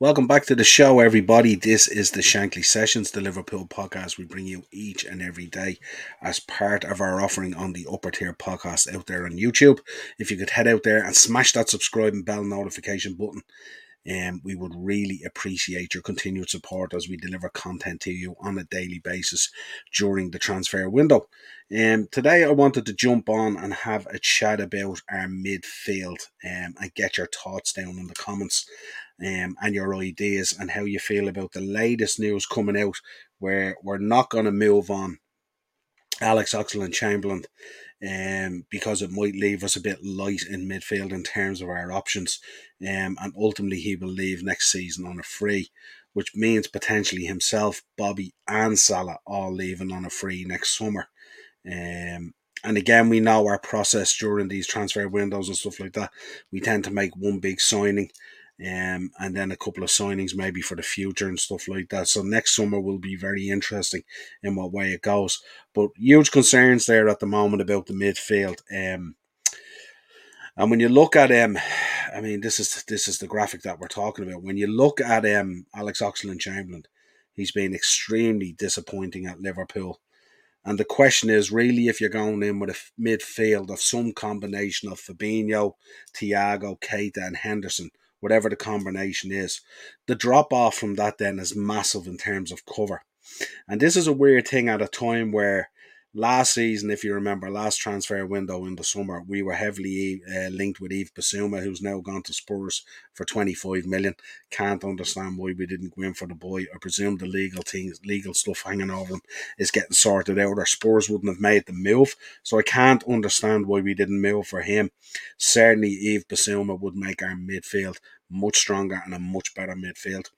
Welcome back to the show, everybody. This is the Shankly Sessions, the Liverpool podcast we bring you each and every day as part of our offering on the upper tier podcast out there on YouTube. If you could head out there and smash that subscribe and bell notification button, um, we would really appreciate your continued support as we deliver content to you on a daily basis during the transfer window. Um, today, I wanted to jump on and have a chat about our midfield um, and get your thoughts down in the comments um, and your ideas and how you feel about the latest news coming out where we're not going to move on Alex Oxlade Chamberlain um, because it might leave us a bit light in midfield in terms of our options. Um, and ultimately, he will leave next season on a free, which means potentially himself, Bobby, and Salah all leaving on a free next summer. Um, and again, we know our process during these transfer windows and stuff like that. We tend to make one big signing um, and then a couple of signings maybe for the future and stuff like that. So next summer will be very interesting in what way it goes. But huge concerns there at the moment about the midfield. Um, and when you look at um, I mean, this is this is the graphic that we're talking about. When you look at um, Alex Oxlade Chamberlain, he's been extremely disappointing at Liverpool. And the question is really if you're going in with a midfield of some combination of Fabinho, Thiago, Keita, and Henderson whatever the combination is. The drop off from that then is massive in terms of cover. And this is a weird thing at a time where last season, if you remember, last transfer window in the summer, we were heavily uh, linked with Yves Bissouma, who's now gone to Spurs for 25 million. Can't understand why we didn't go in for the boy. I presume the legal things, legal stuff hanging over him is getting sorted out, or Spurs wouldn't have made the move. So I can't understand why we didn't move for him. Certainly, Yves Bissouma would make our midfield much stronger and a much better midfield.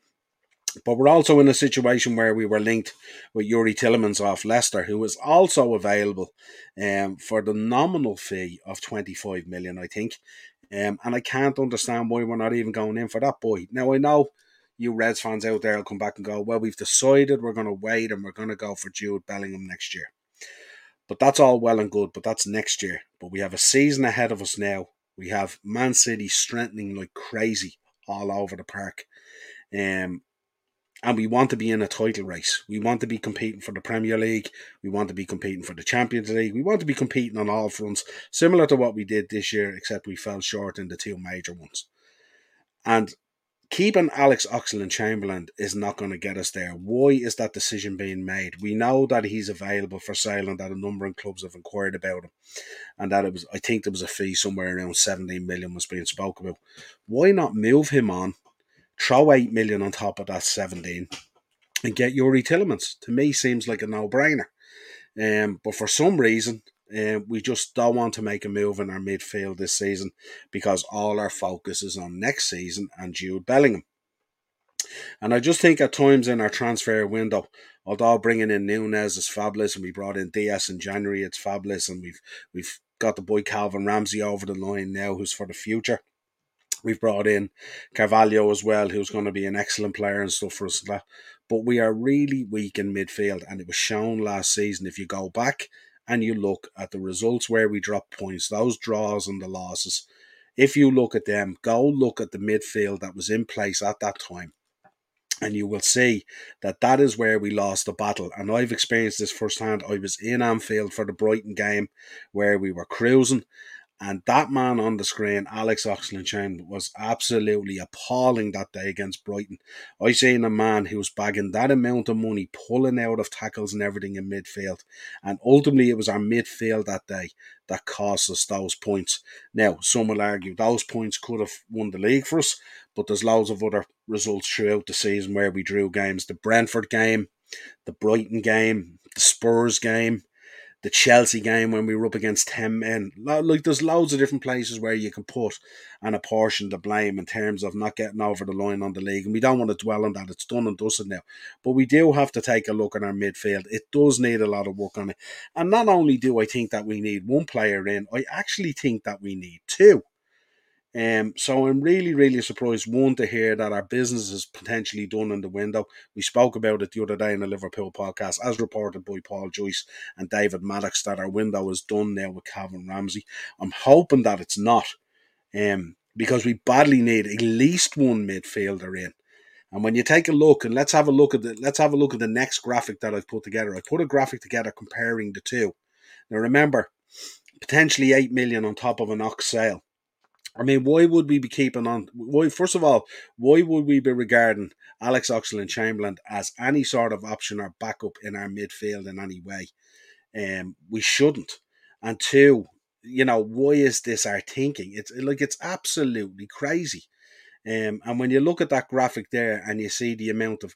But we're also in a situation where we were linked with Youri Tielemans off Leicester, who is also available um, for the nominal fee of 25 million, I think. Um, and I can't understand why we're not even going in for that boy. Now, I know you Reds fans out there will come back and go, well, we've decided we're going to wait and we're going to go for Jude Bellingham next year. But that's all well and good, but that's next year. But we have a season ahead of us now. We have Man City strengthening like crazy all over the park. Um, and we want to be in a title race. We want to be competing for the Premier League. We want to be competing for the Champions League. We want to be competing on all fronts, similar to what we did this year, except we fell short in the two major ones. And keeping Alex Oxlade Chamberlain is not going to get us there. Why is that decision being made? We know that he's available for sale and that a number of clubs have inquired about him, and that it was. I think there was a fee somewhere around seventeen million was being spoken about. Why not move him on? Throw 8 million on top of that 17 and get Youri Tielemans. To me, seems like a no brainer. Um, but for some reason, uh, we just don't want to make a move in our midfield this season because all our focus is on next season and Jude Bellingham. And I just think at times in our transfer window, although bringing in Nunez is fabulous, and we brought in Diaz in January, it's fabulous, and we've we've got the boy Calvin Ramsay over the line now, who's for the future. We've brought in Carvalho as well, who's going to be an excellent player and stuff for us. But we are really weak in midfield, and it was shown last season. If you go back and you look at the results where we drop points, those draws and the losses, if you look at them, go look at the midfield that was in place at that time. And you will see that that is where we lost the battle. And I've experienced this firsthand. I was in Anfield for the Brighton game where we were cruising and that man on the screen, Alex Oxlade was absolutely appalling that day against Brighton. I seen a man who was bagging that amount of money, pulling out of tackles and everything in midfield. And ultimately, it was our midfield that day that cost us those points. Now, some will argue those points could have won the league for us, but there's loads of other results throughout the season where we drew games. The Brentford game, the Brighton game, the Spurs game the Chelsea game when we were up against 10 men. Like, there's loads of different places where you can put and apportion the blame in terms of not getting over the line on the league. And we don't want to dwell on that. It's done and dusted now. But we do have to take a look at our midfield. It does need a lot of work on it. And not only do I think that we need one player in, I actually think that we need two. Um, so I'm really, really surprised one to hear that our business is potentially done in the window. We spoke about it the other day in the Liverpool podcast, as reported by Paul Joyce and David Maddock, that our window is done now with Calvin Ramsay. I'm hoping that it's not, um, because we badly need at least one midfielder in. And when you take a look, and let's have a look at the let's have a look at the next graphic that I've put together. I put a graphic together comparing the two. Now remember, potentially eight million on top of an ox sale. I mean, why would we be keeping on? Why, first of all, why would we be regarding Alex Oxlade Chamberlain as any sort of option or backup in our midfield in any way? Um, we shouldn't. And two, you know, why is this our thinking? It's like it's absolutely crazy. Um, and when you look at that graphic there and you see the amount of,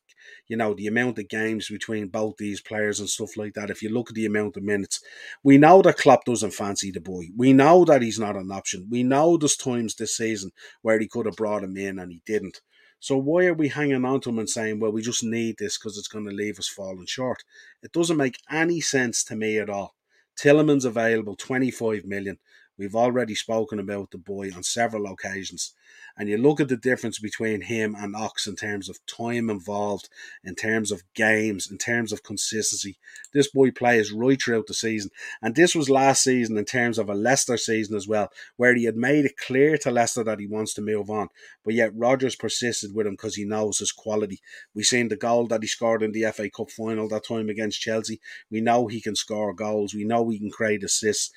you know, the amount of games between both these players and stuff like that, if you look at the amount of minutes, we know that Klopp doesn't fancy the boy. We know that he's not an option. We know there's times this season where he could have brought him in and he didn't. So why are we hanging on to him and saying, well, we just need this because it's going to leave us falling short? It doesn't make any sense to me at all. Tielemans available, 25 million. We've already spoken about the boy on several occasions and you look at the difference between him and Ox in terms of time involved, in terms of games, in terms of consistency. This boy plays right throughout the season. And this was last season in terms of a Leicester season as well, where he had made it clear to Leicester that he wants to move on. But yet Rodgers persisted with him because he knows his quality. We seen the goal that he scored in the FA Cup final that time against Chelsea. We know he can score goals. We know he can create assists.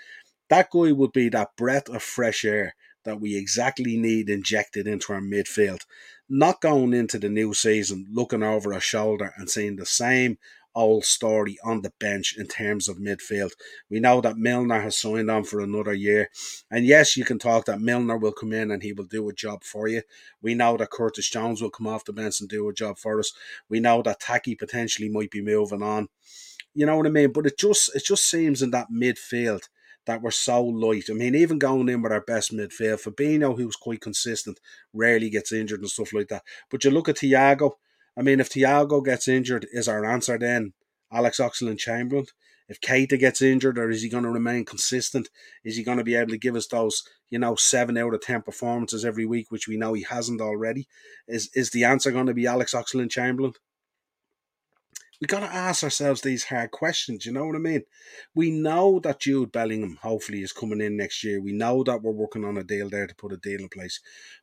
That guy would be that breath of fresh air that we exactly need injected into our midfield. Not going into the new season looking over our shoulder and seeing the same old story on the bench in terms of midfield. We know that Milner has signed on for another year. And yes, you can talk that Milner will come in and he will do a job for you. We know that Curtis Jones will come off the bench and do a job for us. We know that Taki potentially might be moving on. You know what I mean? But it just it just seems in that midfield that were so light. I mean, even going in with our best midfield, Fabinho, who's quite consistent, rarely gets injured and stuff like that. But you look at Thiago. I mean, if Thiago gets injured, is our answer then Alex Oxlade Chamberlain? If Keita gets injured, or is he going to remain consistent? Is he going to be able to give us those, you know, seven out of ten performances every week, which we know he hasn't already? Is is the answer going to be Alex Oxlade Chamberlain? We got to ask ourselves these hard questions. You know what I mean? We know that Jude Bellingham hopefully is coming in next year. We know that we're working on a deal there to put a deal in place,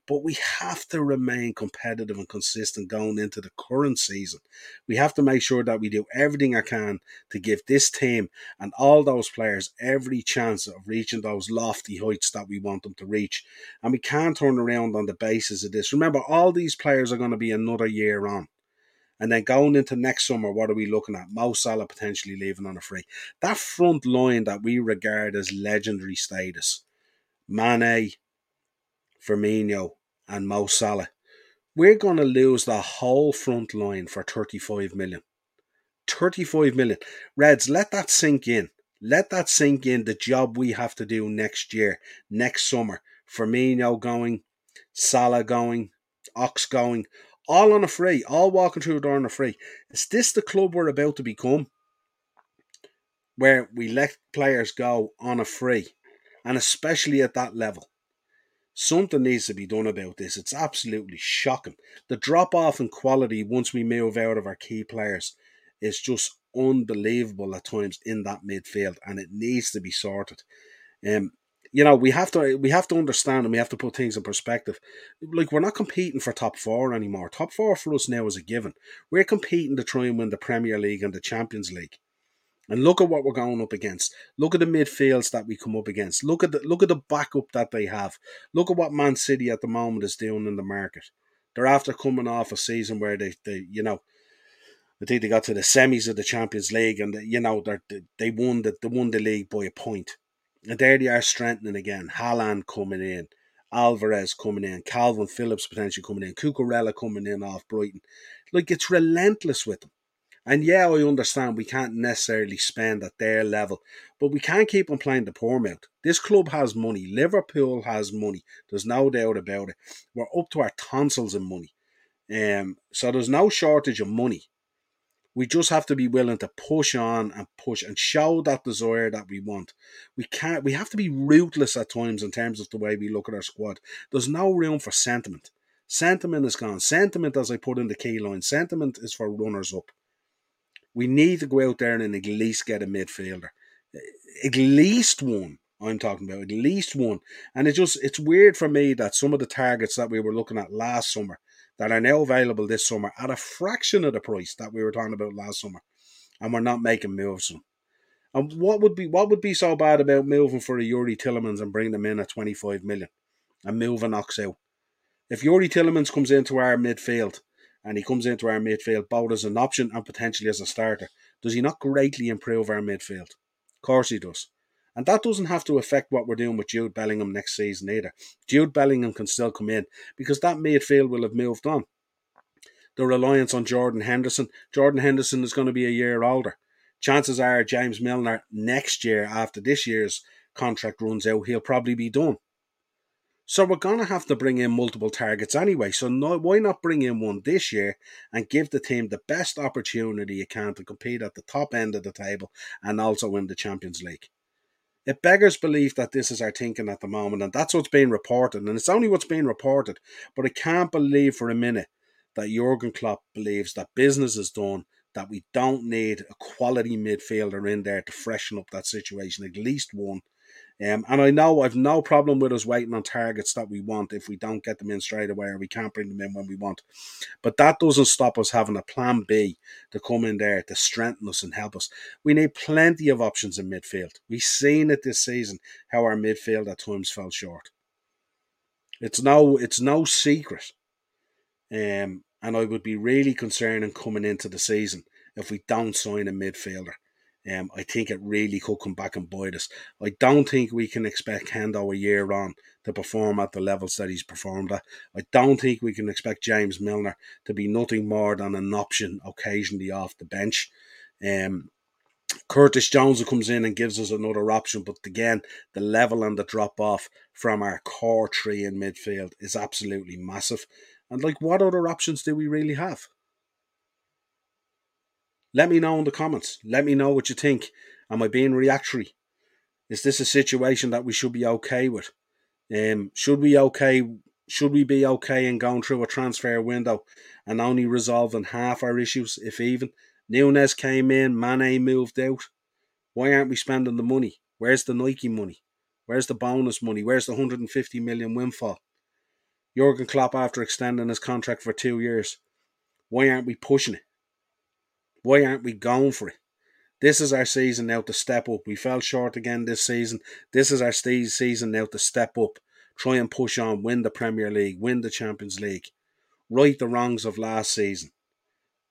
but we have to remain competitive and consistent going into the current season. We have to make sure that we do everything I can to give this team and all those players every chance of reaching those lofty heights that we want them to reach. And we can't turn around on the basis of this. Remember, all these players are going to be another year on. And then going into next summer, what are we looking at? Mo Salah potentially leaving on a free. That front line that we regard as legendary status, Mane, Firmino, and Mo Salah, we're going to lose the whole front line for 35 million. 35 million. Reds, let that sink in. Let that sink in the job we have to do next year, next summer. Firmino going, Salah going, Ox going, all on a free, all walking through the door on a free. Is this the club we're about to become? Where we let players go on a free, and especially at that level. Something needs to be done about this. It's absolutely shocking. The drop off in quality once we move out of our key players is just unbelievable at times in that midfield, and it needs to be sorted. Um, you know, we have to we have to understand and we have to put things in perspective. Like we're not competing for top four anymore. Top four for us now is a given. We're competing to try and win the Premier League and the Champions League. And look at what we're going up against. Look at the midfields that we come up against. Look at the look at the backup that they have. Look at what Man City at the moment is doing in the market. They're after coming off a season where they, they you know, I think they got to the semis of the Champions League and you know they they won the they won the league by a point. And there they are strengthening again. Haaland coming in, Alvarez coming in, Kalvin Phillips potentially coming in, Cucurella coming in off Brighton. Like it's relentless with them. And yeah, I understand we can't necessarily spend at their level, but we can't keep on playing the poor mouth. This club has money. Liverpool has money. There's no doubt about it. We're up to our tonsils in money. Um, so there's no shortage of money. We just have to be willing to push on and push and show that desire that we want. We can't. We have to be ruthless at times in terms of the way we look at our squad. There's no room for sentiment. Sentiment is gone. Sentiment, as I put in the key line, sentiment is for runners up. We need to go out there and at least get a midfielder, at least one. I'm talking about at least one. And it just it's weird for me that some of the targets that we were looking at last summer that are now available this summer at a fraction of the price that we were talking about last summer, and we're not making moves. And what would be what would be so bad about moving for a Youri Tielemans and bringing them in at 25 million and moving Ox out? If Youri Tielemans comes into our midfield and he comes into our midfield both as an option and potentially as a starter, does he not greatly improve our midfield? Of course he does. And that doesn't have to affect what we're doing with Jude Bellingham next season either. Jude Bellingham can still come in because that midfield will have moved on. The reliance on Jordan Henderson. Jordan Henderson is going to be a year older. Chances are James Milner next year, after this year's contract runs out, he'll probably be done. So we're going to have to bring in multiple targets anyway. So no, why not bring in one this year and give the team the best opportunity you can to compete at the top end of the table and also win the Champions League? It beggars belief that this is our thinking at the moment, and that's what's being reported, and it's only what's being reported. But I can't believe for a minute that Jurgen Klopp believes that business is done, that we don't need a quality midfielder in there to freshen up that situation, at least one, um, and I know I've no problem with us waiting on targets that we want if we don't get them in straight away or we can't bring them in when we want. But that doesn't stop us having a plan B to come in there to strengthen us and help us. We need plenty of options in midfield. We've seen it this season how our midfield at times fell short. It's no it's no secret. Um, and I would be really concerned in coming into the season if we don't sign a midfielder. Um, I think it really could come back and bite us. I don't think we can expect Hendo a year on to perform at the levels that he's performed at. I don't think we can expect James Milner to be nothing more than an option occasionally off the bench. Um, Curtis Jones comes in and gives us another option, but again, the level and the drop off from our core three in midfield is absolutely massive. And like, what other options do we really have? Let me know in the comments. Let me know what you think. Am I being reactionary? Is this a situation that we should be okay with? Um, should we okay? Should we be okay in going through a transfer window and only resolving half our issues, if even? Nunez came in, Mane moved out. Why aren't we spending the money? Where's the Nike money? Where's the bonus money? Where's the 150 million windfall? Jurgen Klopp after extending his contract for two years. Why aren't we pushing it? Why aren't we going for it? This is our season now to step up. We fell short again this season. This is our season now to step up, try and push on, win the Premier League, win the Champions League, right the wrongs of last season.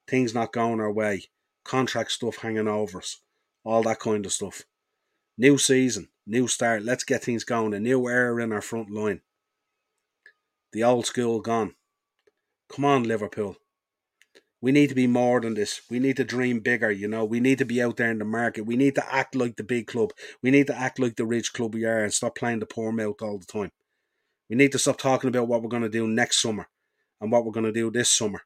Things not going our way, contract stuff hanging over us, all that kind of stuff. New season, new start. Let's get things going. A new era in our front line. The old school gone. Come on, Liverpool we need to be more than this. We need to dream bigger, you know. We need to be out there in the market. We need to act like the big club. We need to act like the rich club we are and stop playing the poor mouth all the time. We need to stop talking about what we're going to do next summer and what we're going to do this summer.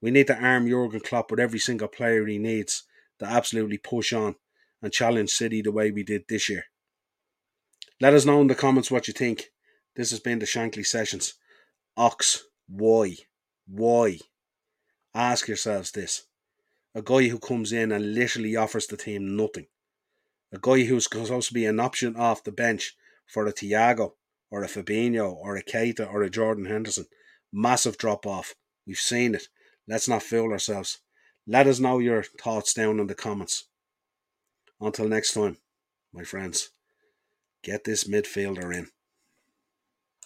We need to arm Jurgen Klopp with every single player he needs to absolutely push on and challenge City the way we did this year. Let us know in the comments what you think. This has been the Shankly Sessions. Ox, why? Why? Ask yourselves this. A guy who comes in and literally offers the team nothing. A guy who's supposed to be an option off the bench for a Thiago or a Fabinho or a Keita or a Jordan Henderson. Massive drop off. We've seen it. Let's not fool ourselves. Let us know your thoughts down in the comments. Until next time, my friends, get this midfielder in.